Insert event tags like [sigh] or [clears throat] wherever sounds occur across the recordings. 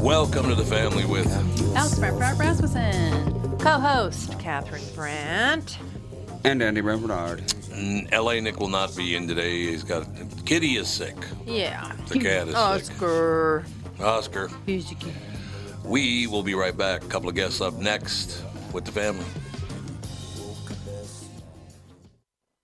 Welcome to the family with Alex Brant Brant Rasmussen. Co-host Catherine Brandt. And Andy Bernard. Mm, L.A. Nick will not be in today. He's got Kitty is sick. Yeah. The cat is sick. Oscar. Oscar. Who's the kid? We will be right back. A couple of guests up next with the family.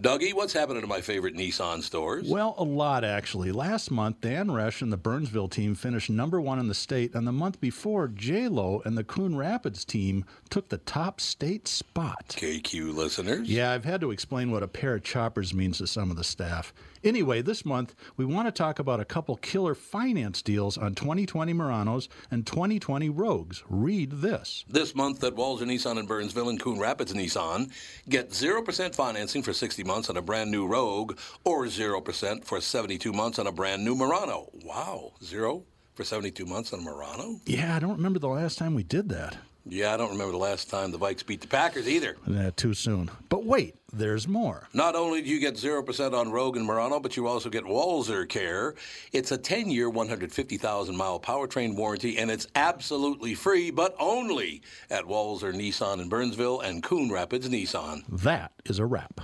Dougie, what's happening to my favorite Nissan stores? Well, a lot actually. Last month, Dan Resch and the Burnsville team finished number one in the state, and the month before, J Lo and the Coon Rapids team took the top state spot. KQ listeners. Yeah, I've had to explain what a pair of choppers means to some of the staff. Anyway, this month, we want to talk about a couple killer finance deals on 2020 Muranos and 2020 Rogues. Read this. This month at Walser Nissan in Burnsville and Coon Rapids Nissan, get 0% financing for 60 months on a brand new Rogue or 0% for 72 months on a brand new Murano. Wow, zero for 72 months on a Murano? Yeah, I don't remember the last time we did that. Yeah, I don't remember the last time the Vikes beat the Packers either. Uh, too soon. But wait, there's more. Not only do you get 0% on Rogue and Murano, but you also get Walser Care. It's a 10 year, 150,000 mile powertrain warranty, and it's absolutely free, but only at Walser Nissan in Burnsville and Coon Rapids Nissan. That is a wrap.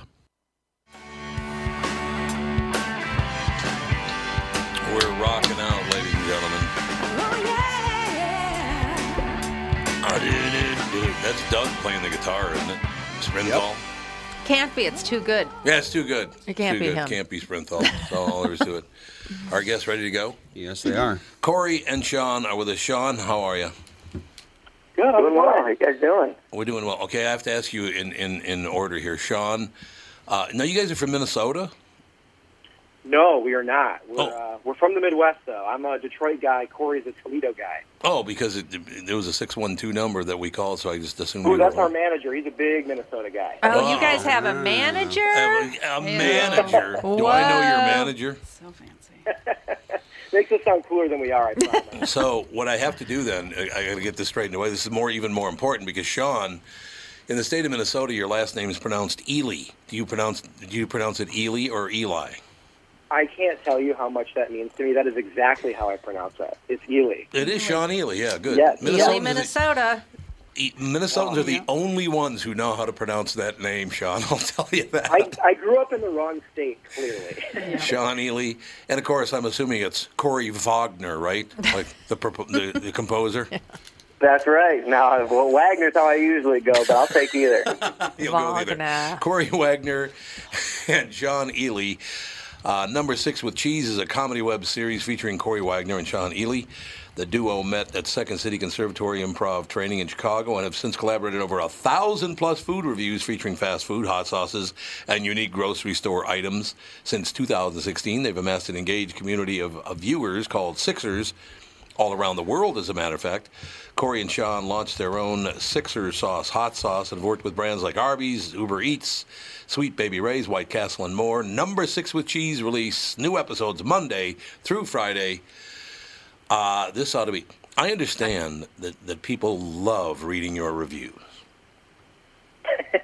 We're rocking out, ladies and gentlemen. Oh, yeah. That's Doug playing the guitar, isn't it? Sprinthal? Can't be. It's too good. Yeah, it's too good. It can't too be good. him. Can't be Sprinthal. That's all there is to it. [laughs] Our guests ready to go? Yes, they are. Corey and Sean are with us. Sean, how are you? Good. Doing well. How you guys doing? We're doing well. Okay, I have to ask you in, in, in order here. Sean, uh, now you guys are from Minnesota? No, we are not. We're Oh. uh, we're from the Midwest, though. I'm a Detroit guy. Corey's a Toledo guy. Oh, because it, there was a 612 number that we called, so I just assumed Oh, we that's were our manager. He's a big Minnesota guy. Oh, you guys have a manager? A, a manager. Do I know your manager? So fancy. [laughs] Makes us sound cooler than we are. I promise. [laughs] So what I have to do then, I, I got to get this straightened away. This is more, even more important because Sean, in the state of Minnesota, your last name is pronounced Ely. Do you pronounce do you pronounce it Ely or Eli? I can't tell you how much that means to me. That is exactly how I pronounce that. It's Ely. It is Sean Ely. Yeah, good. Yes. Ely, Minnesotans the- Minnesota. E- Minnesotans are the only ones who know how to pronounce that name, Sean. [laughs] I'll tell you that. I, I grew up in the wrong state, clearly. [laughs] Sean Ely, and of course, I'm assuming it's Corey Wagner, right? [laughs] Like the the, the composer. That's right. Now, well, Wagner's how I usually go, but I'll take either. You'll go either. Corey Wagner and John Ely. Uh, Number Six with Cheese is a comedy web series featuring Corey Wagner and Sean Ely. The duo met at Second City Conservatory Improv Training in Chicago and have since collaborated over a thousand plus food reviews featuring fast food, hot sauces, and unique grocery store items. Since 2016, they've amassed an engaged community of, of viewers called Sixers all around the world, as a matter of fact. Corey and Sean launched their own Sixer sauce hot sauce and have worked with brands like Arby's, Uber Eats, Sweet Baby Ray's, White Castle, and more. Number Six with Cheese release new episodes Monday through Friday. Uh, this ought to be. I understand that, that people love reading your reviews. [laughs]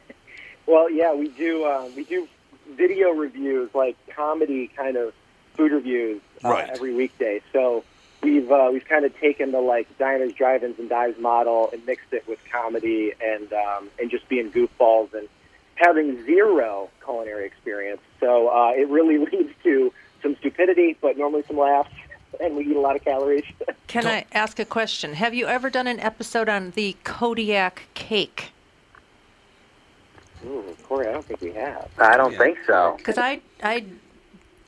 Well, yeah, we do. Uh, we do video reviews, like comedy kind of food reviews, uh, Right. every weekday. So we've uh, we've kind of taken the like diners, drive-ins, and dives model and mixed it with comedy and um, and just being goofballs and having zero culinary experience. So uh, it really [laughs] leads to some stupidity, but normally some laughs, [laughs] and we eat a lot of calories. [laughs] Can I ask a question? Have you ever done an episode on the Kodiak cake? Ooh, Corey, I don't think we have. I don't Yeah. think so. Because I, I,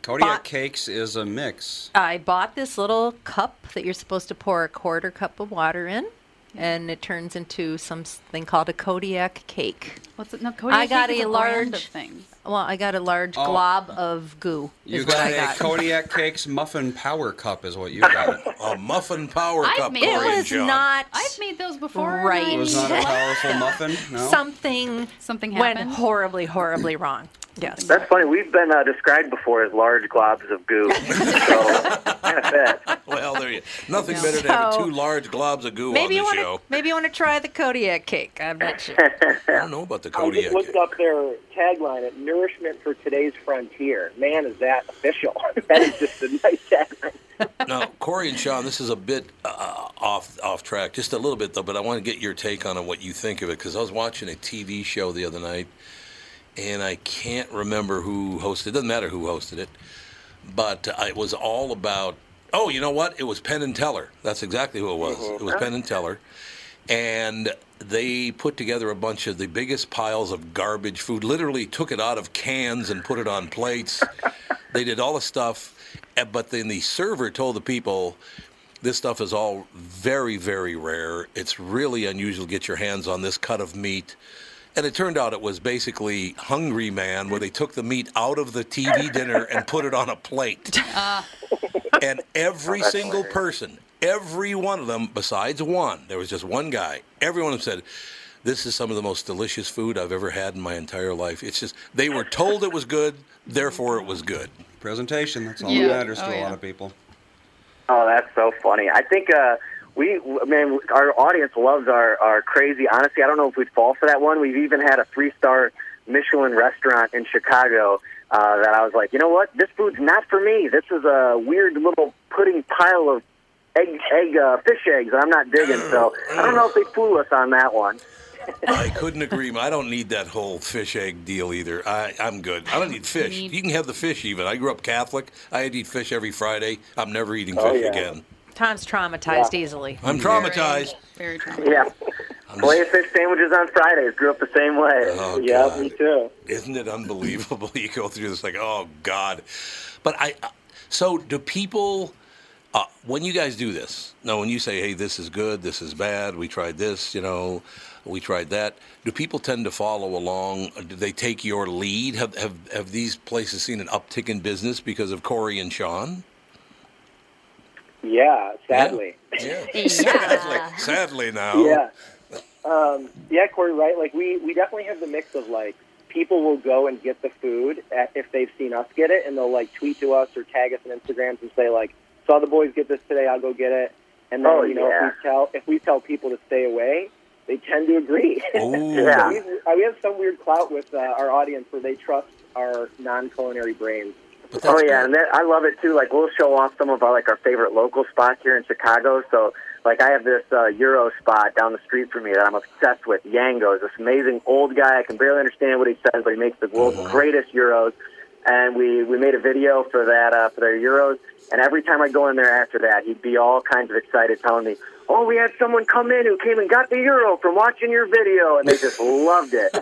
Kodiak Bot- cakes is a mix. I bought this little cup that you're supposed to pour a quarter cup of water in, and it turns into something called a Kodiak cake. What's it? No, Kodiak I got cake is a large- of things. Well, I got a large Oh. glob of goo. You is got I a got. Kodiak [laughs] cakes muffin power cup, is what you got. [laughs] A muffin power I've cup, made- it was Sean. not I've made those before. Right. it was not a like powerful [laughs] muffin. No. something Something went horribly, horribly wrong. Yes. That's funny. We've been uh, described before as large globs of goo. [laughs] so kind of fit. Well, there you Nothing better than having two large globs of goo Maybe you on want the to show. maybe you want to try the Kodiak cake. I'm not sure. [laughs] I don't know about the Kodiak. I just Kodiak. looked up their tagline at Nourishment for Today's Frontier. Man, is that official. [laughs] that is just a nice tagline. now, Corey and Sean, this is a bit uh, off off track, just a little bit though. But I want to get your take on it, what you think of it, because I was watching a TV show the other night, and I can't remember who hosted. It doesn't matter who hosted it, but uh, it was all about. Oh, you know what? It was Penn and Teller. That's exactly who it was. It was Penn and Teller, and they put together a bunch of the biggest piles of garbage food. Literally took it out of cans and put it on plates. [laughs] they did all the stuff, eh, but then the server told the people. This stuff is all very, very rare. It's really unusual to get your hands on this cut of meat. And it turned out it was basically Hungry Man, where they took the meat out of the TV dinner and put it on a plate. [laughs] and every single person, every one of them, besides one, there was just one guy, every one of them said, This is some of the most delicious food I've ever had in my entire life. It's just, they were told it was good, therefore it was good. Presentation. That's all Yeah. that matters to Oh, a lot of people. Oh, that's so funny. I think uh, we, man, our audience loves our, our crazy honesty. I don't know if we'd fall for that one. We've even had a three star Michelin restaurant in Chicago uh, that I was like, you know what? This food's not for me. This is a weird little pudding pile of egg, egg, uh, fish eggs. that I'm not digging. So I don't know if they fool us on that one. [laughs] I couldn't agree. more. I don't need that whole fish egg deal either. I, I'm good. I don't need fish. You can have the fish even. I grew up Catholic. I had to eat fish every Friday. I'm never eating Oh, fish yeah. again. Tom's traumatized easily. I'm traumatized. Very, very traumatized. Yeah. Filet fish sandwiches on Fridays. Grew up the same way. Oh, yeah, God. me too. Isn't it unbelievable? [laughs] you go through this like, oh God. But I, so do people? Uh, when you guys do this, now when you say, "Hey, this is good, this is bad," we tried this, you know, we tried that. Do people tend to follow along? Do they take your lead? Have have have these places seen an uptick in business because of Corey and Sean? Yeah, sadly. [laughs] Yeah. Sadly, sadly now. Yeah. Um, yeah, Corey, right? Like we, we definitely have the mix of like people will go and get the food at, if they've seen us get it, and they'll like tweet to us or tag us on Instagrams and say like, "Saw the boys get this today, I'll go get it." And then Oh, you know yeah. if we tell if we tell people to stay away, they tend to agree. [laughs] Ooh. Yeah. we, we have some weird clout with uh, our audience where they trust our non-culinary brains. But Oh yeah, good. and that, I love it too. Like we'll show off some of our like our favorite local spots here in Chicago. So like I have this uh, gyro spot down the street from me that I'm obsessed with. Yango's this amazing old guy. I can barely understand what he says, but he makes the world's greatest gyros. And we we made a video for that uh, for their gyros. And every time I go in there after that, he'd be all kinds of excited, telling me, "Oh, we had someone come in who came and got the gyro from watching your video," and they just [laughs] loved it.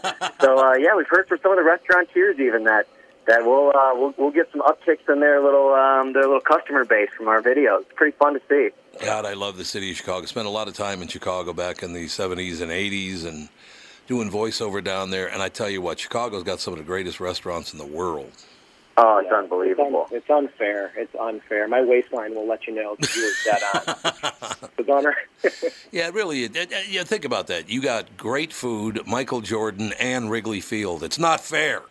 So uh, yeah, we've heard from some of the restaurateurs even that that we'll uh, we'll we'll get some upticks in their little um, their little customer base from our videos. It's pretty fun to see. God, I love the city of Chicago. Spent a lot of time in Chicago back in the 70s and 80s and doing voiceover down there. And I tell you what, Chicago's got some of the greatest restaurants in the world. Oh, it's Yeah, unbelievable. It's, un- it's unfair. It's unfair. My waistline will let you know because you were dead on. [laughs] the gunner. [laughs] Yeah, really. it- it- Yeah, think about that. You got great food, Michael Jordan, and Wrigley Field. It's not fair.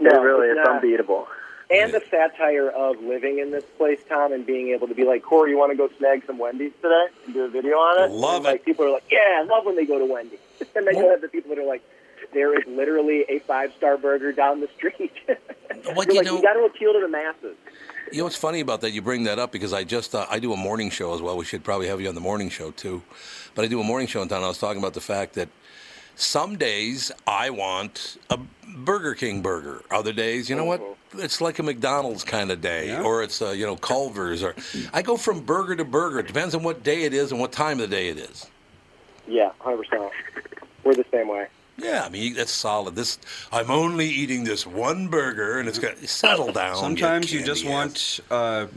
Yeah, No, really, it's it's unbeatable. and the satire of living in this place, Tom, and being able to be like, Corey, you want to go snag some Wendy's today and do a video on it? Love and, Like people are like, yeah, I love when they go to Wendy's. [laughs] and then you have the people that are like, there is literally a five star burger down the street. [laughs] What You're you like, know- you got to appeal to the masses. You know what's funny about that? You bring that up because I just uh, I do a morning show as well. We should probably have you on the morning show too, but I do a morning show in town. I was talking about the fact that some days I want a Burger King burger. Other days, you know what? It's like a McDonald's kind of day, Yeah. or it's a, you know Culver's, or I go from burger to burger. It depends on what day it is and what time of the day it is. Yeah, 100%. We're the same way. Yeah, I mean that's solid. This I'm only eating this one burger, and it's got settle down. Sometimes you candy just ass. want a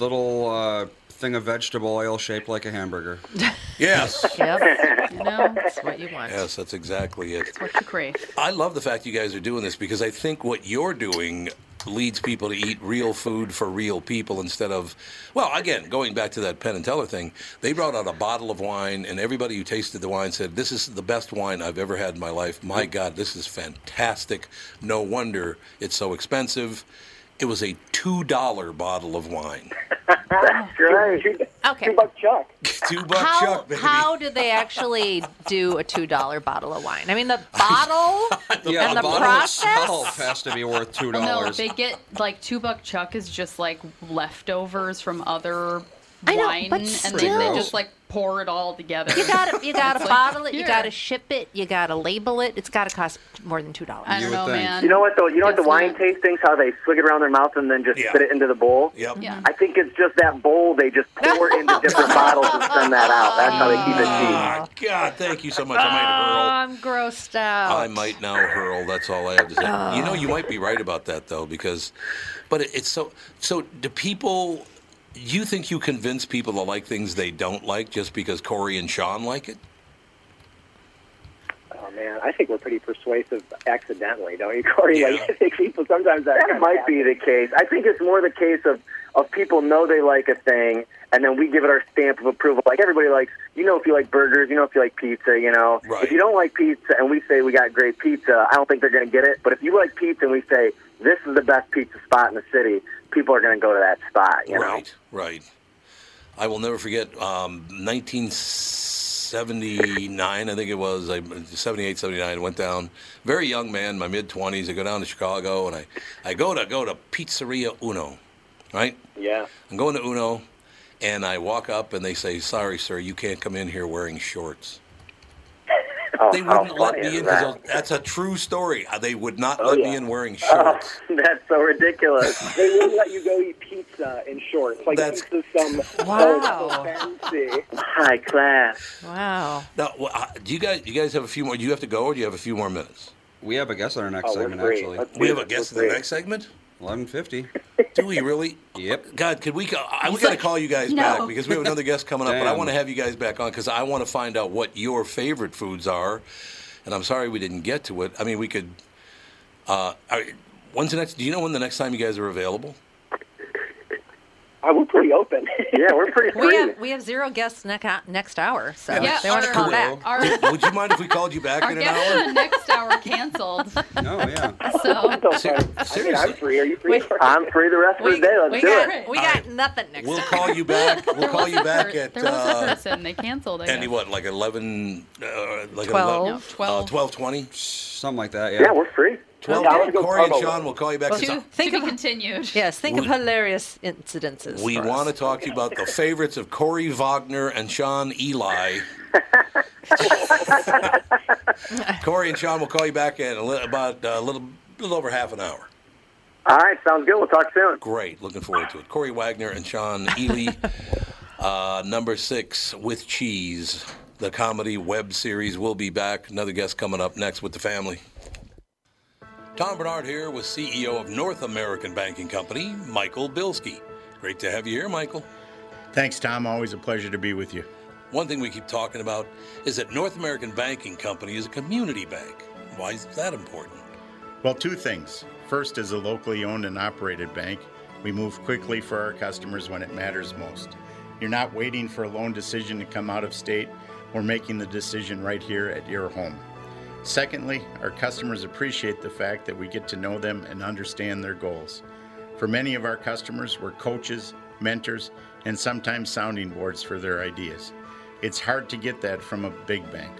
little uh, thing of vegetable oil shaped like a hamburger. [laughs] yes. Yep. you know, that's what you want. Yes, that's exactly it. What you crave. I love the fact you guys are doing this because I think what you're doing leads people to eat real food for real people instead of, well, again, going back to that Penn and Teller thing, they brought out a bottle of wine, and everybody who tasted the wine said, This is the best wine I've ever had in my life. My God, this is fantastic. No wonder it's so expensive. It was a $2 bottle of wine. [laughs] That's oh, great. Two, Okay. two buck chuck. [laughs] Two buck How, chuck, baby. how do they actually do a two dollar bottle of wine? I mean, the [laughs] bottle yeah, and the, the bottle process. itself has to be worth two dollars. No, dollars. they get like two buck chuck is just like leftovers from other I know, wine, but and still. then they just like pour it all together. You got to you got to [laughs] It's like, bottle it. You here. got to ship it. You got to label it. It's got to cost more than two dollars. I You don't would know, think. man. You know what though? You know what the wine not. tastings? How they swig it around their mouth and then just Yeah. spit it into the bowl. Yep. Yeah. I think it's just that bowl they just pour [laughs] into different bottles and send that out. That's how they keep it cheap. Ah, God, thank you so much. I might Oh, hurl. I'm grossed out. I might now hurl. That's all I have to say. You know, you might be right about that though, because, but it, it's so. So, do people? You think you convince people to like things they don't like just because Corey and Sean like it? Oh man, I think we're pretty persuasive accidentally, don't you, Corey? Yeah. Like [laughs] I think people sometimes that, That might be the case. I think it's more the case of of people know they like a thing, and then we give it our stamp of approval. Like everybody likes, you know, if you like burgers, you know, if you like pizza, you know. Right. If you don't like pizza, and we say we got great pizza, I don't think they're going to get it. But if you like pizza, and we say this is the best pizza spot in the city, people are going to go to that spot. You know. Right, right. I will never forget um, 1979, I think it was, I, 78, 79, I went down, very young man, my mid 20s, I go down to Chicago and I, I go to go to Pizzeria Uno, right? Yeah. I'm going to Uno, and I walk up, and they say, "Sorry, sir, you can't come in here wearing shorts." Oh, They wouldn't let me is in that? because that's a true story. They would not Oh, let yeah. me in wearing [laughs] Oh, shorts. that's so ridiculous. [laughs] They wouldn't let you go eat pizza in shorts. Like That's- pizza's some [laughs] Wow. fancy. High class. wow. Now, uh, do you guys? You guys have a few more? Do you have to go, or do you have a few more minutes? We have a guest on our next Oh, segment, actually. Let's We have a guest in We're the next segment. Eleven fifty. [laughs] Do we really? Yep. God, could we? go- I, we got to call you guys No. back because we have another guest coming up. But I want to have you guys back on because I want to find out what your favorite foods are. And I'm sorry we didn't get to it. I mean, we could. Uh, are, when's the next? Do you know when the next time you guys are available? Uh, we're pretty open. Yeah, we're pretty free. [laughs] We have we have zero guests next next hour, so Yeah, if they want to our- call back. [laughs] Our, Would you mind if we called you back in an hour? for [laughs] the next hour canceled. No, yeah. So Ser- I mean, I'm seriously. free. Are you free? Wait. I'm free the rest of the We, day. Let's we do got it. we got nothing next We'll time. call you back. We'll call you back at there was a uh, person they canceled. I Andy. What like eleven? Uh, like Twelve. No, Eleven, uh, 12. twelve twenty. Something like that, yeah. Yeah, we're free. Twelve. Yeah, let's Corey and Sean will call you back. 'cause To, I- to Think be of- continued. [laughs] Yes, think of hilarious incidences. We for us. want to talk to you about the favorites of Corey Wagner and Sean Eli. [laughs] Corey and Sean will call you back in a li- about uh, a little, little over half an hour. All right, sounds good. We'll talk soon. Great, looking forward to it. Corey Wagner and Sean Ely, [laughs] uh, number six with cheese. The comedy web series will be back. Another guest coming up next with the family. Tom Bernard here with CEO of North American Banking Company, Michael Bilski. Great to have you here, Michael. Thanks, Tom. Always a pleasure to be with you. One thing we keep talking about is that North American Banking Company is a community bank. Why is that important? Well, two things. First, as a locally owned and operated bank, we move quickly for our customers when it matters most. You're not waiting for a loan decision to come out of state, we're making the decision right here at your home. Secondly, our customers appreciate the fact that we get to know them and understand their goals. For many of our customers, we're coaches, mentors, and sometimes sounding boards for their ideas. It's hard to get that from a big bank,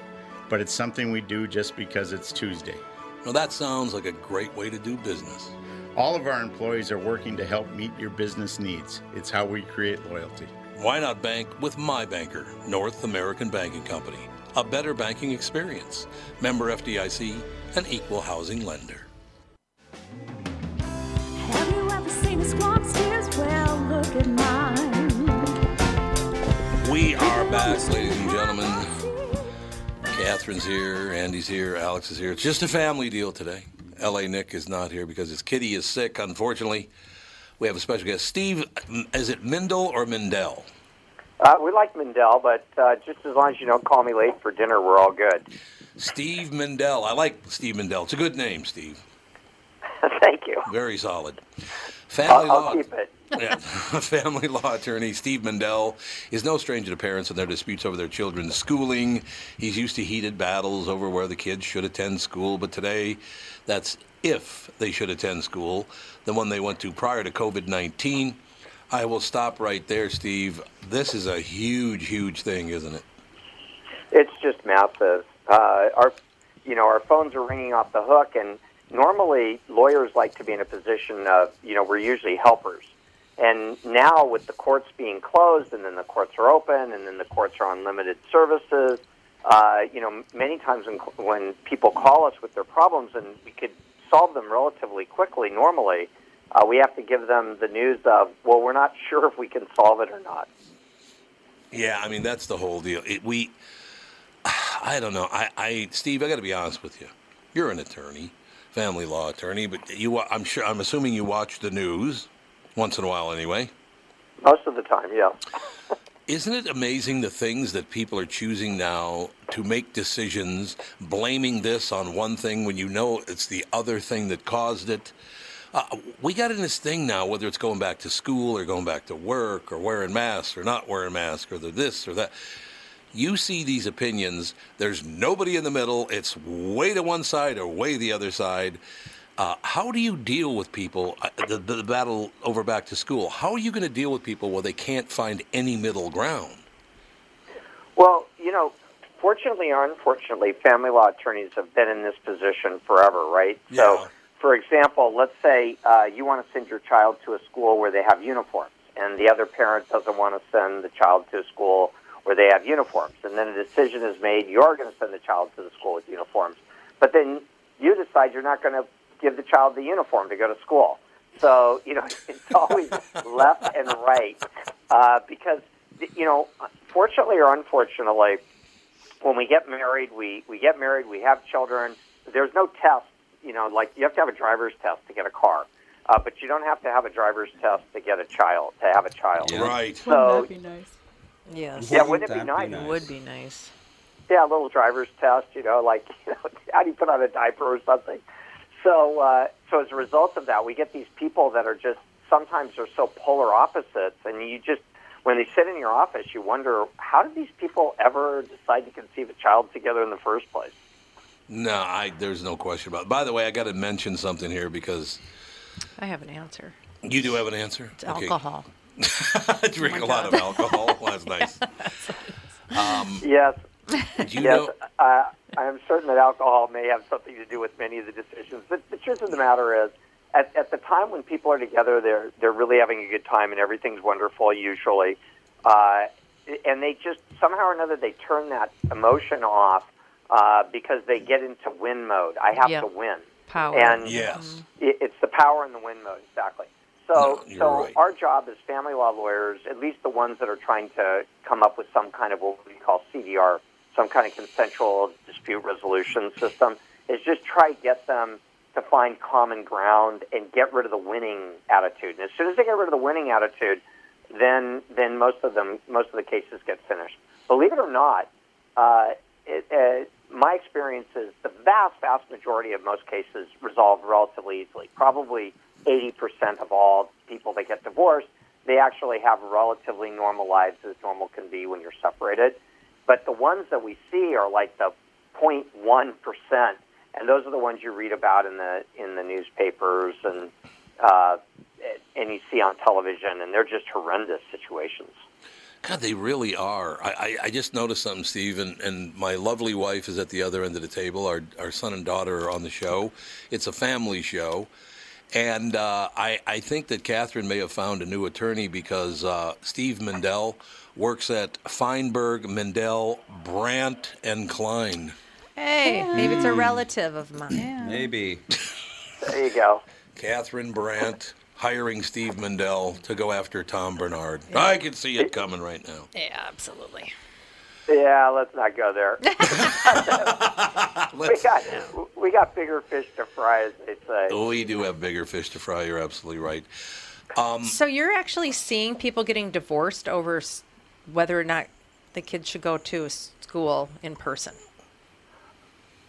but it's something we do just because it's Tuesday. Well, that sounds like a great way to do business. All of our employees are working to help meet your business needs. It's how we create loyalty. Why not bank with my banker, North American Banking Company? A better banking experience. Member FDIC, an equal housing lender. Have you ever seen a squawk steers? Well, look at mine. We are back, ladies and gentlemen. Catherine's here, Andy's here, Alex is here. It's just a family deal today. LA Nick is not here because his kitty is sick, unfortunately. We have a special guest. Steve, is it Mindel or Mindell? Uh, we like Mindell, but uh, just as long as you don't call me late for dinner, we're all good. Steve Mindell. I like Steve Mindell. It's a good name, Steve. [laughs] Thank you. Very solid. Family I'll, I'll law. keep it. [laughs] yeah. [laughs] Family law attorney Steve Mindel is no stranger to parents and their disputes over their children's schooling. He's used to heated battles over where the kids should attend school, but today that's if they should attend school, the one they went to prior to COVID 19. I will stop right there, Steve. This is a huge, huge thing, isn't it? It's just massive. Uh, our, you know, our phones are ringing off the hook, and normally lawyers like to be in a position of, you know, we're usually helpers. And now with the courts being closed, and then the courts are open, and then the courts are on limited services, uh, you know, many times when, when people call us with their problems, and we could solve them relatively quickly normally, uh, we have to give them the news of, well, we're not sure if we can solve it or not. Yeah, I mean that's the whole deal. It, we, [sighs] I don't know. I, I Steve, I got to be honest with you. You're an attorney, family law attorney, but you, I'm sure, I'm assuming you watch the news once in a while, anyway. Most of the time, yeah. [laughs] Isn't it amazing the things that people are choosing now to make decisions, blaming this on one thing when you know it's the other thing that caused it? Uh, we got in this thing now, whether it's going back to school or going back to work or wearing masks or not wearing masks or the this or that. You see these opinions. There's nobody in the middle. It's way to one side or way the other side. Uh, how do you deal with people? Uh, the, the battle over back to school. How are you going to deal with people where they can't find any middle ground? Well, you know, fortunately or unfortunately, family law attorneys have been in this position forever, right? So, for example, let's say uh, you want to send your child to a school where they have uniforms, and the other parent doesn't want to send the child to a school where they have uniforms. And then a decision is made, you're going to send the child to the school with uniforms. But then you decide you're not going to give the child the uniform to go to school. So, you know, [laughs] it's always left and right uh, because, you know, fortunately or unfortunately, when we get married, we, we get married, we have children. There's no test, you know, like you have to have a driver's test to get a car. Uh, but you don't have to have a driver's test to get a child, to have a child. Right. So, Wouldn't that be nice? Yes. yeah, wouldn't it be nice? It would be nice. Yeah, a little driver's test, you know, like [laughs] you know, how do you put on a diaper or something. So, uh, so as a result of that, we get these people that are just sometimes they're so polar opposites, and you just when they sit in your office, you wonder how did these people ever decide to conceive a child together in the first place? No, I, there's no question about it. By the way, I got to mention something here because I have an answer. you do have an answer. It's alcohol. [laughs] I drink Oh my a lot of alcohol. Well, that's [laughs] nice. Um, Yes. you yes, know- uh, I am certain that alcohol may have something to do with many of the decisions. But the truth of the matter is, at, at the time when people are together, they're they're really having a good time and everything's wonderful usually, uh, and they just somehow or another they turn that emotion off uh, because they get into win mode. I have Yep. to win. Power. And Yes. it, it's the power in the win mode exactly. So, No, so right. our job as family law lawyers, at least the ones that are trying to come up with some kind of what we call CDR, some kind of consensual dispute resolution system, is just try to get them to find common ground and get rid of the winning attitude. And as soon as they get rid of the winning attitude, then then most of them most of the cases get finished. Believe it or not, uh, it, uh, my experience is the vast vast majority of most cases resolve relatively easily. Probably 80% of all people that get divorced, they actually have relatively normal lives as normal can be when you're separated. But the ones that we see are like the 0.1 percent, and those are the ones you read about in the in the newspapers and uh, and you see on television, and they're just horrendous situations. God, they really are. I, I, I just noticed something, Steve, and, and my lovely wife is at the other end of the table. Our, our son and daughter are on the show. It's a family show. And uh, I, I think that Catherine may have found a new attorney because uh, Steve Mindel works at Feinberg, Mindel, Brandt, and Klein. Hey, maybe it's a relative of mine. Maybe. There you go. Catherine Brandt hiring Steve Mindel to go after Tom Bernard. I can see it coming right now. [laughs] Yeah, absolutely. Yeah, let's not go there. [laughs] we got we got bigger fish to fry, as they say. We do have bigger fish to fry. You're absolutely right. Um, So you're actually seeing people getting divorced over whether or not the kids should go to school in person.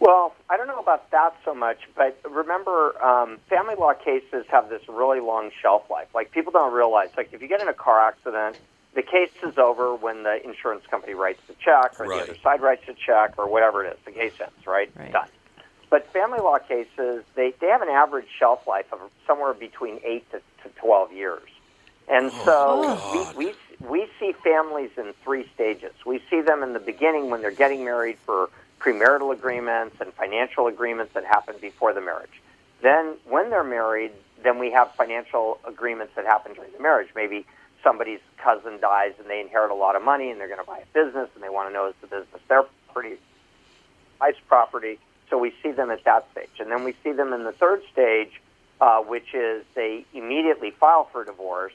Well, I don't know about that so much, but remember, um, family law cases have this really long shelf life. Like people don't realize, like if you get in a car accident, the case is over when the insurance company writes the check, or Right. the other side writes the check, or whatever it is. The case ends, right? Done. But family law cases, they, they have an average shelf life of somewhere between eight to, to twelve years, and so we, we we see families in three stages. We see them in the beginning when they're getting married for premarital agreements and financial agreements that happen before the marriage. Then, when they're married, then we have financial agreements that happen during the marriage. Maybe somebody's cousin dies and they inherit a lot of money and they're going to buy a business and they want to know is the business their pretty nice property. So we see them at that stage. And then we see them in the third stage, uh, which is they immediately file for divorce.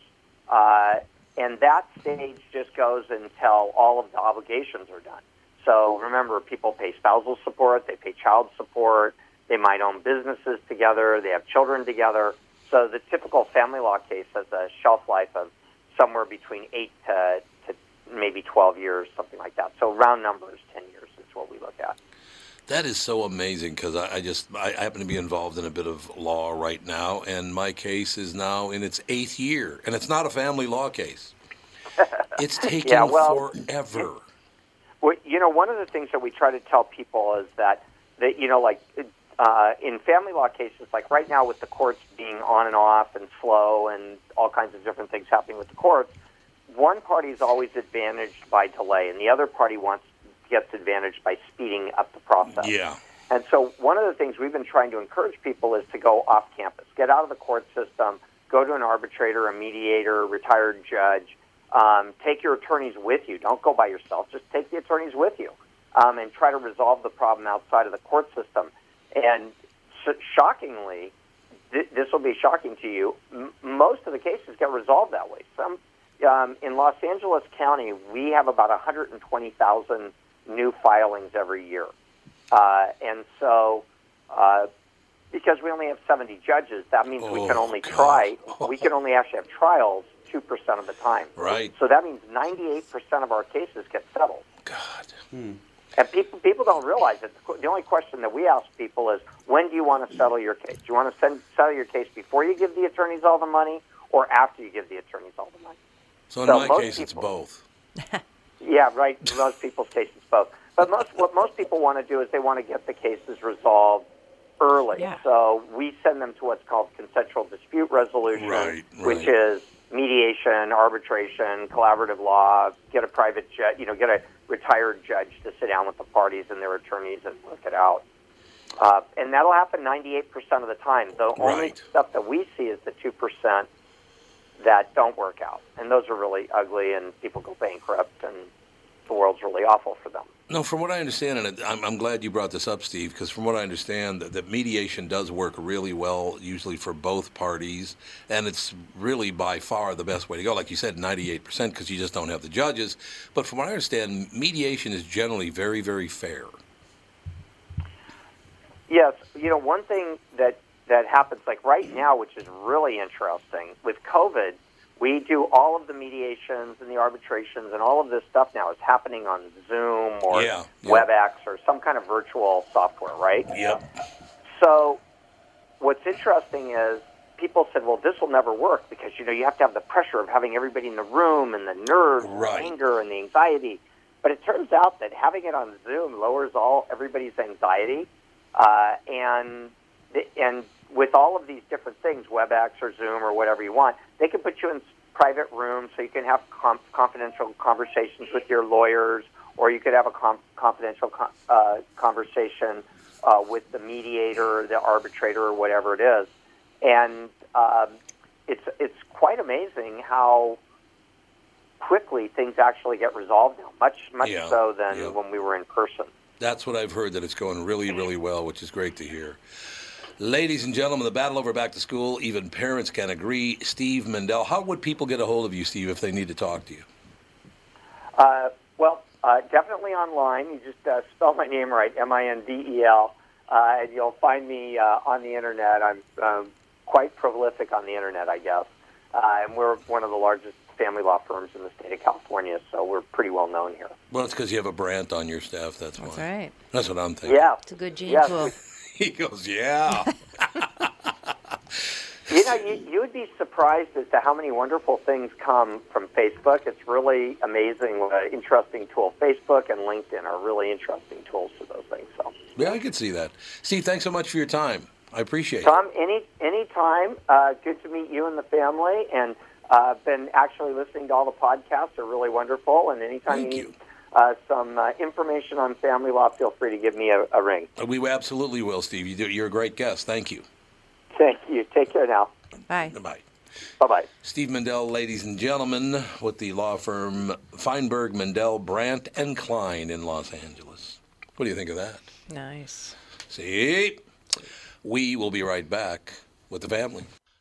Uh, and that stage just goes until all of the obligations are done. So remember, people pay spousal support, they pay child support, they might own businesses together, they have children together. So the typical family law case has a shelf life of somewhere between 8 to, to maybe 12 years, something like that. So round numbers, 10 years is what we look at. That is so amazing because I, I just I happen to be involved in a bit of law right now, and my case is now in its eighth year, and it's not a family law case. [laughs] It's taking Yeah, well- forever. Well, you know, one of the things that we try to tell people is that, that you know, like uh, in family law cases, like right now with the courts being on and off and slow and all kinds of different things happening with the courts, one party is always advantaged by delay, and the other party wants gets advantaged by speeding up the process. Yeah. And so, one of the things we've been trying to encourage people is to go off campus, get out of the court system, go to an arbitrator, a mediator, a retired judge. Um, take your attorneys with you. Don't go by yourself. Just take the attorneys with you um, and try to resolve the problem outside of the court system. And sh- shockingly, th- this will be shocking to you. M- most of the cases get resolved that way. Some um, in Los Angeles County, we have about 120,000 new filings every year. Uh, and so, uh, because we only have 70 judges, that means we can Oh, only try, we can only actually have trials 2% of the time. Right. So that means 98% of our cases get settled. God. Hmm. And people people don't realize it. The only question that we ask people is, when do you want to settle your case? Do you want to send, settle your case before you give the attorneys all the money, or after you give the attorneys all the money? So in So my most case, it's both. [laughs] Yeah, right. In most people's cases, both. But most what most people want to do is they want to get the cases resolved early. Yeah. So we send them to what's called consensual dispute resolution, Right, which is mediation, arbitration, collaborative law. Get a private judge, you know, get a retired judge to sit down with the parties and their attorneys and work it out. Uh, and that'll happen 98% of the time. The only stuff that we see is the 2% that don't work out. And those are really ugly, and people go bankrupt, and the world's really awful for them. No, from what I understand, and I'm, I'm glad you brought this up, Steve, because from what I understand, that, that mediation does work really well, usually for both parties, and it's really by far the best way to go. Like you said, 98%, because you just don't have the judges. But from what I understand, mediation is generally very, very fair. Yes, you know, one thing that that happens like right now, which is really interesting with COVID. We do all of the mediations and the arbitrations and all of this stuff now is happening on Zoom or Yeah, yeah. WebEx or some kind of virtual software, right? Yep. So, what's interesting is people said, "Well, this will never work because you know you have to have the pressure of having everybody in the room and the nerves, and Right. the anger, and the anxiety." But it turns out that having it on Zoom lowers all everybody's anxiety, uh, and the, and with all of these different things, WebEx or Zoom or whatever you want, they can put you in private rooms so you can have com- confidential conversations with your lawyers, or you could have a com- confidential con- uh, conversation uh, with the mediator, the arbitrator, or whatever it is. And um, it's it's quite amazing how quickly things actually get resolved now, much much Yeah, so than yeah. when we were in person. That's what I've heard, that it's going really, really well, which is great to hear. Ladies and gentlemen, the battle over back to school, even parents can agree. Steve Mindel, how would people get a hold of you, Steve, if they need to talk to you? Uh, well, uh, definitely online. You just uh, spell my name right, M-I-N-D-E-L, uh, and you'll find me uh, on the internet. I'm um, quite prolific on the internet, I guess. Uh, and we're one of the largest family law firms in the state of California, so we're pretty well known here. Well, it's because you have a Brandt on your staff, that's why. That's right. That's what I'm thinking. Yeah. It's a good gene Yes, pool. He goes, yeah. [laughs] You know, you, you would be surprised as to how many wonderful things come from Facebook. It's really amazing what an interesting tool. Facebook and LinkedIn are really interesting tools for those things. So, yeah, I could see that. Steve, thanks so much for your time. I appreciate it. Tom, any any time, uh, good to meet you and the family. And uh, been actually listening to all the podcasts. They're really wonderful. And anytime Thank you you. Need uh, some uh, information on family law, feel free to give me a, a ring. We absolutely will, Steve. You do, you're a great guest. Thank you. Thank you. Take care now. Bye. Bye. Bye bye. Steve Mindel, ladies and gentlemen, with the law firm Feinberg, Mindel, Brandt, and Klein in Los Angeles. What do you think of that? Nice. See? We will be right back with the family.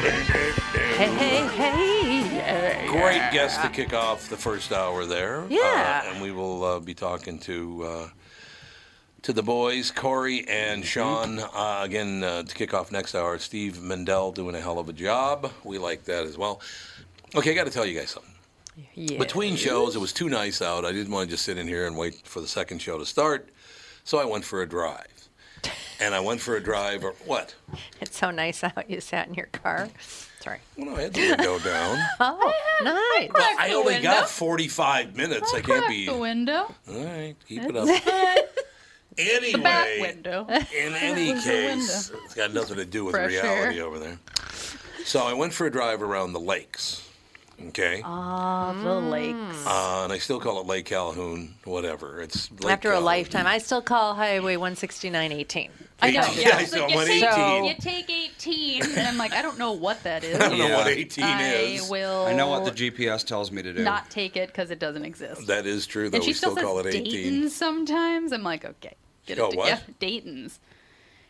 Hey, hey, hey. Great guest to kick off the first hour there. Yeah. Uh, and we will uh, be talking to uh, to the boys, Corey and Sean. Uh, again, uh, to kick off next hour, Steve Mindel doing a hell of a job. We like that as well. Okay, I got to tell you guys something. Between shows, it was too nice out. I didn't want to just sit in here and wait for the second show to start. So I went for a drive. And I went for a drive, or what? It's so nice out. You sat in your car. Sorry. Well, no, I had the window down. [laughs] Oh, nice. Well, I only window. got 45 minutes. I can't be. the window. All right, keep it up. [laughs] Anyway, the back window. in any case, it's got nothing to do with Fresh reality air. over there. So I went for a drive around the lakes. Okay. Oh, the lakes. Uh, and I still call it Lake Calhoun, whatever. It's Lake After a Calhoun. lifetime, I still call Highway 169 18. I know. 18. Yeah, I it's saw like, you, take, 18. you take 18, and I'm like, I don't know what that is. [laughs] I don't know Yeah. what 18 I is. will I know what the GPS tells me to do. not take it because it doesn't exist. That is true, though. and she we still says call it 18. Dayton's sometimes. I'm like, okay, get Oh, it what? together. Dayton's.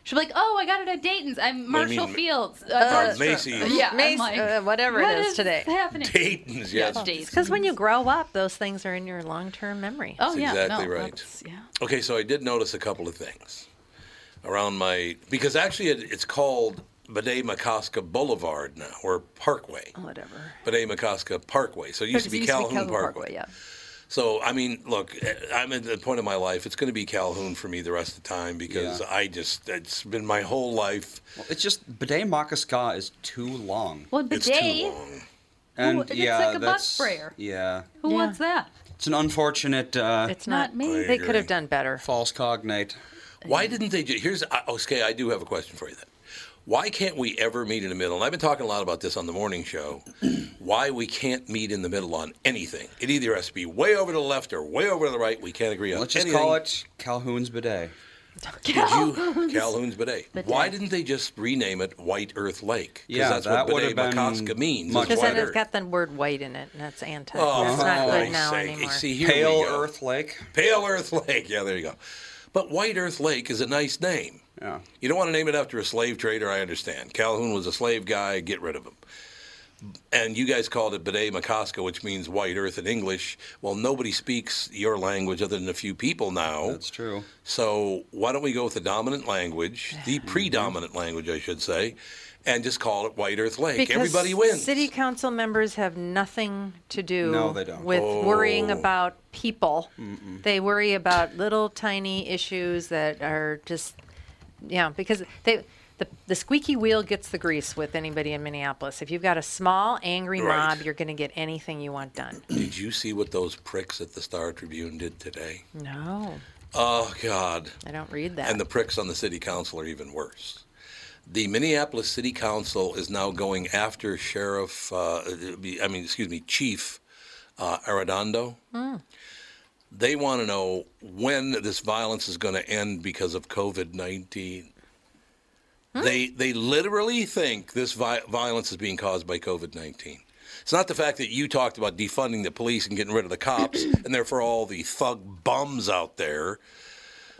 She'll be like, oh, I got it at Dayton's. I'm What do you Marshall mean? Fields. Uh, Uh, Macy's. Yeah, I'm like, uh, whatever it is what is today. happening? Dayton's, yes. Yeah, Dayton's. Because when you grow up, those things are in your long term memory. Oh, That's yeah. exactly no, right. that's- Yeah. Okay, so I did notice a couple of things around my because actually it, it's called Bde Maka Ska Boulevard now or Parkway. Whatever. Bde Maka Ska Parkway. So it used to be It Calhoun, Parkway. yeah. So I mean, look, eh, I'm at the point of my life. It's going to be Calhoun for me the rest of the time because Yeah. I just it's been my whole life. Well, it's just bidet makaska is too long. Well, It's too long. And Who- it's yeah, like a butt that's sprayer. yeah. Who wants that? It's an unfortunate. Uh, It's Not not, me. They could have done better. false cognate. Why didn't they? Ju- here's I- okay. I do have a question for you then. Why can't we ever meet in the middle? And I've been talking a lot about this on the morning show. [clears throat] why we can't meet in the middle on anything? It either has to be way over to the left or way over to the right. We can't agree on Let's just anything. call it Calhoun's bidet. [laughs] Did you Calhoun's bidet? Bidet. Why didn't they just rename it White Earth Lake? 'Cause Yeah, that's that what would bidet have been means. much is Because White then it's Earth. got the word white in it, and that's anti. Oh, that's not for good now anymore. See, here Pale. Earth Lake. Pale Earth Lake. Yeah, there you go. But White Earth Lake is a nice name. Yeah. You don't want to name it after a slave trader, I understand. Calhoun was a slave guy, get rid of him. And you guys called it Bidet Maka Ska, which means white earth in English. Well, nobody speaks your language other than a few people now. That's true. So why don't we go with the dominant language, the mm-hmm. predominant language, I should say, and just call it White Earth Lake? Because Everybody wins. City council members have nothing to do No, they don't. with oh. worrying Oh. about people. They worry about little tiny issues that are just, yeah, because they. The, the squeaky wheel gets the grease with anybody in Minneapolis. If you've got a small, angry Right. mob, you're going to get anything you want done. [clears throat] Did you see what those pricks at the Star Tribune did today? No, Oh, God. I don't read that. And the pricks on the city council are even worse. The Minneapolis City Council is now going after Sheriff, uh, I mean, excuse me, Chief uh, Arradondo. They want to know when this violence is going to end because of COVID 19. Hmm? They, they literally think this vi- violence is being caused by COVID 19. It's not the fact that you talked about defunding the police and getting rid of the cops, [clears throat] and therefore all the thug bums out there,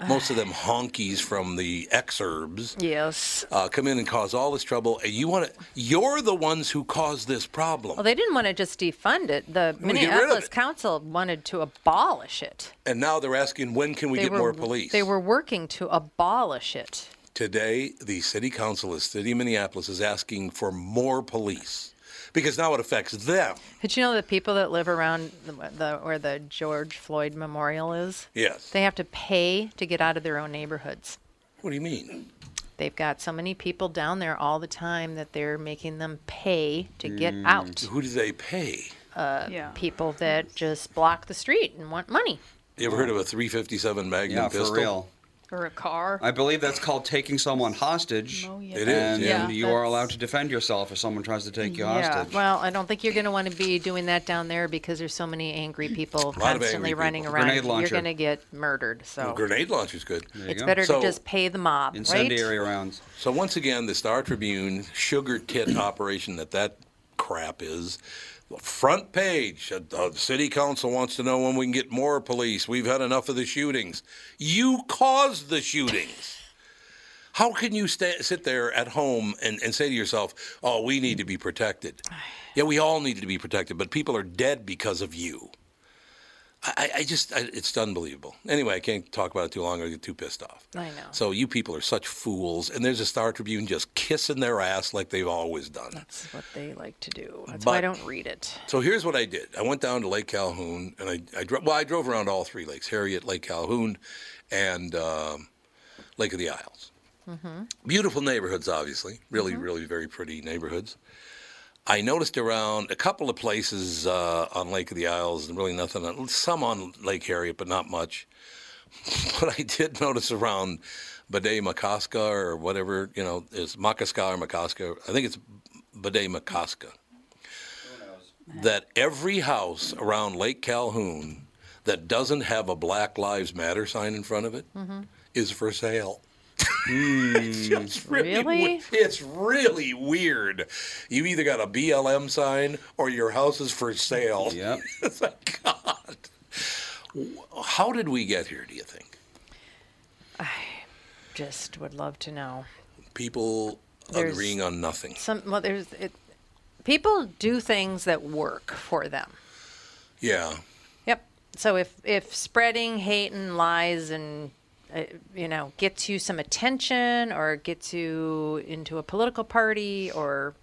most of them honkies from the exurbs, yes. uh, come in and cause all this trouble. And you want to, you're the ones who caused this problem. Well, they didn't want to just defund it. The wanna get rid of Minneapolis it. Council wanted to abolish it. and now they're asking, when can we they get were, more police? They were working to abolish it. Today, the city council of City of Minneapolis is asking for more police because now it affects them. Did you know the people that live around the, the where the George Floyd Memorial is? Yes. They have to pay to get out of their own neighborhoods. What do you mean? They've got so many people down there all the time that they're making them pay to get out. Who do they pay? Uh, Yeah. People that just block the street and want money. You ever heard of a 357 Magnum Yeah, pistol? for real. Or a car. I believe that's called taking someone hostage. Oh, yeah. It is, And yeah. you are allowed to defend yourself if someone tries to take you yeah. hostage. Well, I don't think you're going to want to be doing that down there because there's so many angry mm. people constantly angry running people. around. Grenade You're going to get murdered. So Well, grenade launcher's good. There you it's go. better So- to just pay the mob, Incendiary right? rounds. So once again, the Star Tribune sugar tit operation that that crap is. Front page. Uh, city council wants to know when we can get more police. We've had enough of the shootings. You caused the shootings. How can you sta sit there at home and, and say to yourself, "Oh, we need to be protected"? Yeah, we all need to be protected, but people are dead because of you. I, I- just, I, it's unbelievable. Anyway, I can't talk about it too long. I get too pissed off. I know. So you people are such fools, and there's a Star Tribune just kissing their ass like they've always done. That's what they like to do. That's why I don't read it. So here's what I did. I went down to Lake Calhoun, and I, I drove. Well, I drove around all three lakes: Harriet, Lake Calhoun, and um, Lake of the Isles. Beautiful neighborhoods, obviously. Really, really very pretty neighborhoods. I noticed around a couple of places uh, on Lake of the Isles, and really nothing. on- Some on Lake Harriet, but not much. [laughs] But I did notice around Bidet Makaska or whatever you know is Makaska or Makaska. I think it's Bidet Makaska. That every house around Lake Calhoun that doesn't have a Black Lives Matter sign in front of it is for sale. It's hmm. really, Really? we- it's really weird. You either got a BLM sign or your house is for sale. Yep. [laughs] it's like God. How did we get here? Do you think I Just would love to know. people There's agreeing on nothing? Some well, there's it. People do things that work for them. Yeah, Yep. So if if spreading hate and lies and uh, you know gets you some attention or gets you into a political party or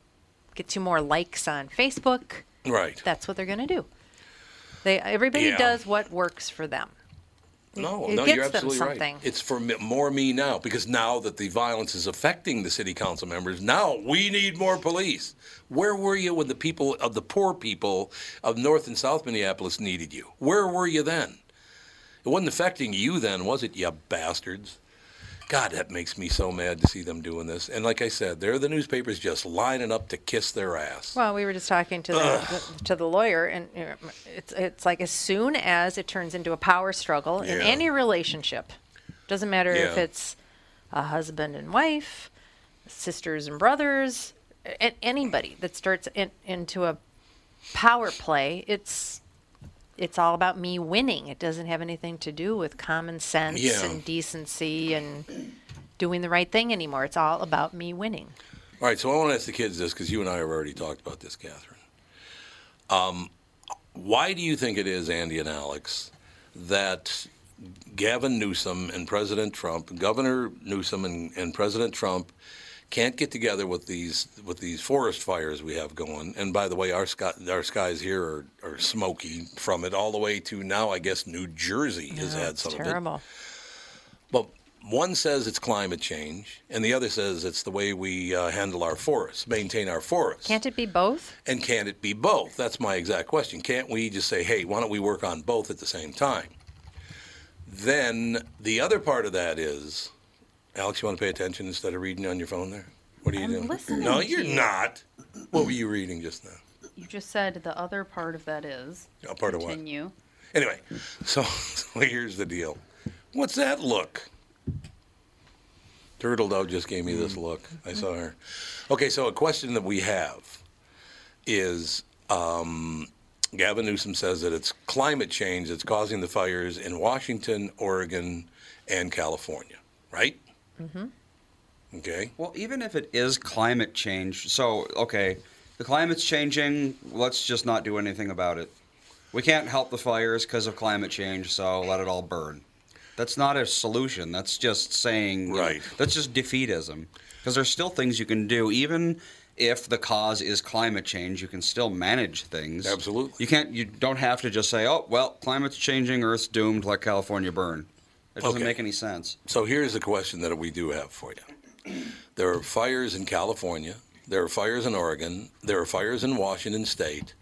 gets you more likes on Facebook, right. that's what they're going to do. They everybody Yeah. does what works for them. No, it no, you're absolutely something. right. It's for me, more me now because now that the violence is affecting the city council members, now we need more police. Where were you when the people of the poor people of North and South Minneapolis needed you? Where were you then? It wasn't affecting you then, was it, you bastards? God, that makes me so mad to see them doing this. And like I said, they're the newspapers just lining up to kiss their ass. Well, we were just talking to the, the to the lawyer, and it's it's like as soon as it turns into a power struggle in any relationship, doesn't matter if it's a husband and wife, sisters and brothers, anybody that starts in, into a power play, it's it's all about me winning. It doesn't have anything to do with common sense Yeah. and decency and doing the right thing anymore. It's all about me winning. All right, so I want to ask the kids this because you and I have already talked about this, Catherine. Um, why do you think it is, Andy and Alex, that Gavin Newsom and President Trump, Governor Newsom and, and President Trump, can't get together with these with these forest fires we have going? And by the way, our sky, our skies here are, are smoky from it all the way to now. I guess New Jersey has had it's some of it. terrible. But one says it's climate change, and the other says it's the way we uh, handle our forests, maintain our forests. Can't it be both? And can it be both? That's my exact question. Can't we just say, hey, why don't we work on both at the same time? Then the other part of that is, Alex, you want to pay attention instead of reading on your phone there? What are you I'm doing? listening no, you're you. not. What were you reading just now? You just said the other part of that is. A part of what? Continue. Anyway, so, [laughs] so here's the deal. What's that look? Turtle Dove just gave me this look. I saw her. Okay, so a question that we have is um, Gavin Newsom says that it's climate change that's causing the fires in Washington, Oregon, and California, right? Mm-hmm. Okay. Well, even if it is climate change, so okay, the climate's changing. Let's just not do anything about it. We can't help the fires because of climate change, so let it all burn. That's not a solution. That's just saying Right. That's just defeatism. Because there's still things you can do, even if the cause is climate change. You can still manage things. Absolutely. You can't. You don't have to just say, "Oh, well, climate's changing. Earth's doomed. Let California burn." It doesn't Okay. make any sense. So here's the question that we do have for you. [clears throat] There are fires in California. There are fires in Oregon. There are fires in Washington State.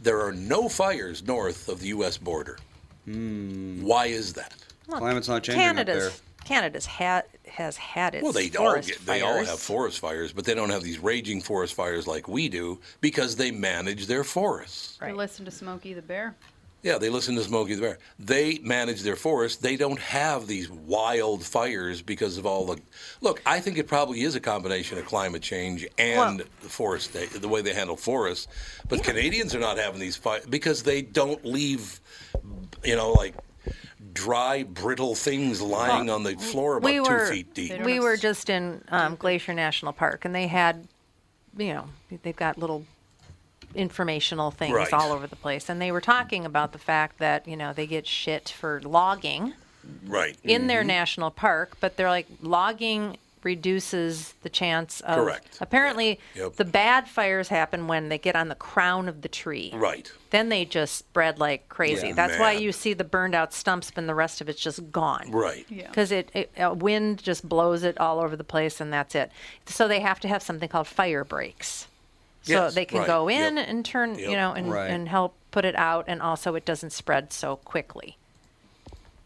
There are no fires north of the U.S. border. Hmm. Why is that? Look, Climate's not changing up Canada's, there. Canada's had has had its Well, they all get, they all have forest fires, but they don't have these raging forest fires like we do because they manage their forests. Or listen to Smokey the Bear. Yeah, they listen to Smokey the Bear. They manage their forests. They don't have these wild fires because of all the. Look, I think it probably is a combination of climate change and the forest, the, the way they handle forests. But Canadians are not having these fires because they don't leave, you know, like dry, brittle things lying on the floor about we were two feet deep. we were just in um, Glacier National Park, and they had, you know, they've got little informational things Right. all over the place, and they were talking about the fact that you know they get shit for logging right in their mm-hmm. national park, but they're like logging reduces the chance of Correct. apparently Yep. the bad fires happen when they get on the crown of the tree Right. then they just spread like crazy. Yeah. That's why you see the burned out stumps, and the rest of it's just gone. Right. Yeah. Because it, it a wind just blows it all over the place, and that's it. So they have to have something called fire breaks. So Yes, they can right. go in Yep. and turn, Yep. you know, and, Right. and help put it out, and also it doesn't spread so quickly.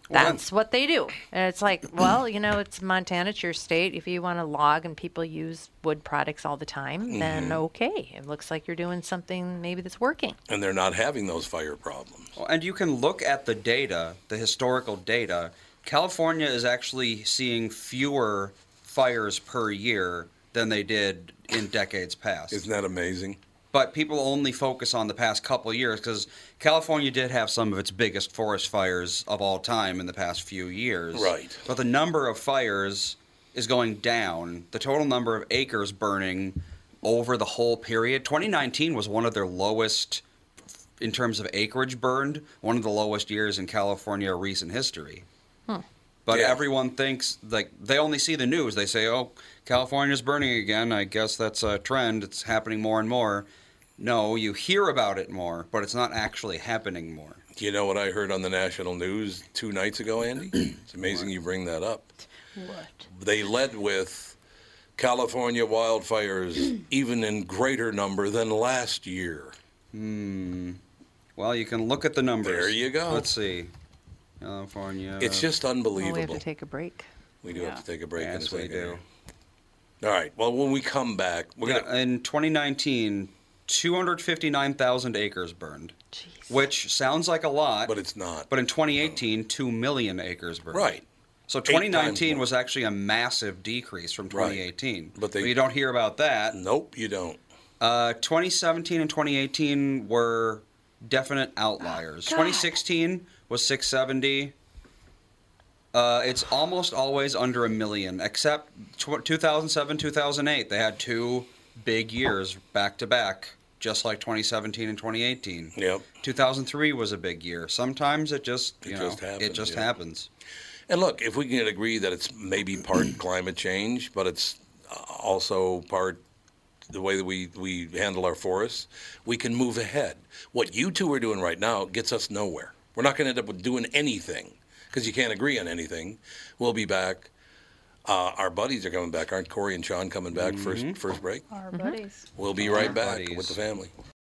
Well, then- That's what they do. And it's like, [clears throat] well, you know, it's Montana, it's your state. If you want to log and people use wood products all the time, then Mm-hmm. okay. It looks like you're doing something maybe that's working. And they're not having those fire problems. Well, And you can look at the data, the historical data. California is actually seeing fewer fires per year than they did in decades past. Isn't that amazing? But people only focus on the past couple of years because California did have some of its biggest forest fires of all time in the past few years. Right. But the number of fires is going down. The total number of acres burning over the whole period. 2019 was one of their lowest in terms of acreage burned, one of the lowest years in California recent history. Hmm. But Yeah. everyone thinks like they only see the news. They say, "Oh, California's burning again. I guess that's a trend. It's happening more and more." No, you hear about it more, but it's not actually happening more. Do you know what I heard on the national news two nights ago, Andy? [clears throat] It's amazing you bring that up. What? They led with California wildfires [clears throat] even in greater number than last year. Hmm. Well, you can look at the numbers. There you go. Let's see. California. It's just Well, unbelievable. we have to take a break. We do have to take a break. Yes, we do. All right. Well, when we come back, we're Yeah, gonna. in 2019, 259,000 acres burned. Which sounds like a lot. But it's not. But in 2018, 2 million acres burned. Right. So 2019 was actually a massive decrease from Right. 2018. But they- you don't hear about that. Nope, you don't. Uh, 2017 and 2018 were definite outliers. 2016 was 670. Uh, it's almost always under a million, except tw- 2007, 2008. They had two big years back to back, just like 2017 and 2018. Yep. 2003 was a big year. Sometimes it just, you It know, just happens, it just yeah. happens. And look, if we can agree that it's maybe part [clears throat] climate change, but it's uh, also part the way that we, we handle our forests, we can move ahead. What you two are doing right now gets us nowhere. We're not going to end up with doing anything because you can't agree on anything. We'll be back. Uh, our buddies are coming back, aren't Corey and Sean coming back first first break? Our buddies. We'll be right Our back buddies. with the family.